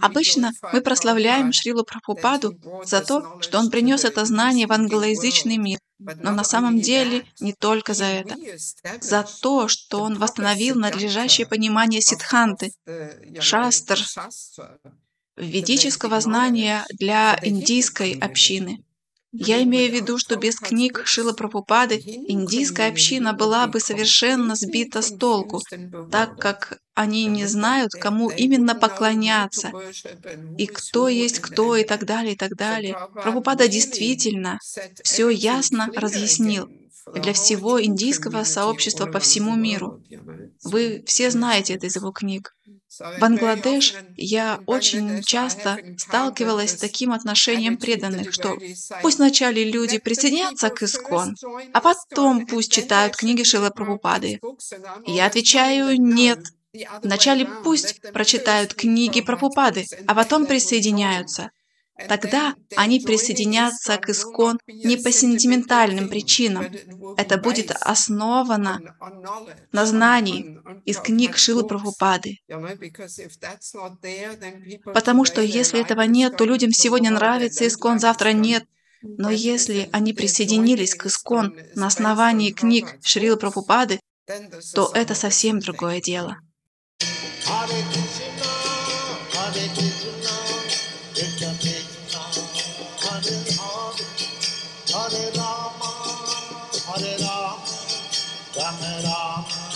Обычно мы прославляем Шрилу Прабхупаду за то, что он принес это знание в англоязычный мир. Но на самом деле не только за это. За то, что он восстановил надлежащее понимание ситханты, шастр, ведического знания для индийской общины. Я имею в виду, что без книг Шила Прабхупады индийская община была бы совершенно сбита с толку, так как они не знают, кому именно поклоняться, и кто есть кто, и так далее, и так далее. Прабхупада действительно все ясно разъяснил для всего индийского сообщества по всему миру. Вы все знаете это из его книг. В Бангладеш я очень часто сталкивалась с таким отношением преданных, что пусть вначале люди присоединятся к Искон, а потом пусть читают книги Шила Прабхупады. Я отвечаю «нет». Вначале пусть прочитают книги Прабхупады, а потом присоединяются. Тогда они присоединятся к Искон не по сентиментальным причинам. Это будет основано на знании из книг Шилы Прабхупады. Потому что если этого нет, то людям сегодня нравится Искон, завтра нет. Но если они присоединились к Искон на основании книг Шрилы Прабхупады, то это совсем другое дело. Hare Hare Rama, Hare Rama, Rama Rama.